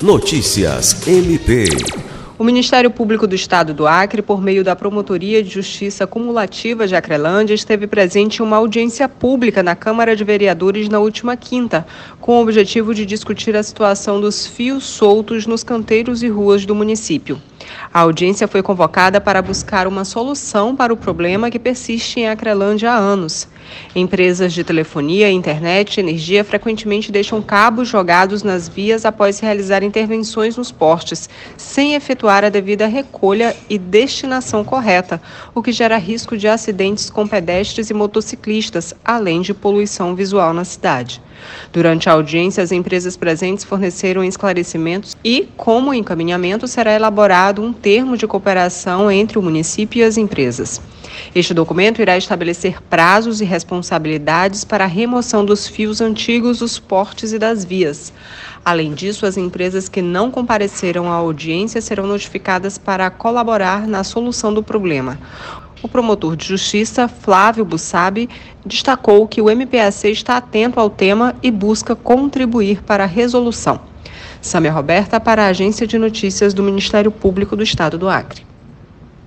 Notícias MP. O Ministério Público do Estado do Acre, por meio da Promotoria de Justiça Cumulativa de Acrelândia, esteve presente em uma audiência pública na Câmara de Vereadores na última quinta, com o objetivo de discutir a situação dos fios soltos nos canteiros e ruas do município. A audiência foi convocada para buscar uma solução para o problema que persiste em Acrelândia há anos. Empresas de telefonia, internet e energia frequentemente deixam cabos jogados nas vias após realizar intervenções nos postes, sem efetuar a devida recolha e destinação correta, o que gera risco de acidentes com pedestres e motociclistas, além de poluição visual na cidade. Durante a audiência, as empresas presentes forneceram esclarecimentos e, como encaminhamento, será elaborado um termo de cooperação entre o município e as empresas. Este documento irá estabelecer prazos e responsabilidades para a remoção dos fios antigos dos portes e das vias. Além disso, as empresas que não compareceram à audiência serão notificadas para colaborar na solução do problema. O promotor de justiça, Flávio Bussabi, destacou que o MPAC está atento ao tema e busca contribuir para a resolução. Samia Roberta, para a Agência de Notícias do Ministério Público do Estado do Acre.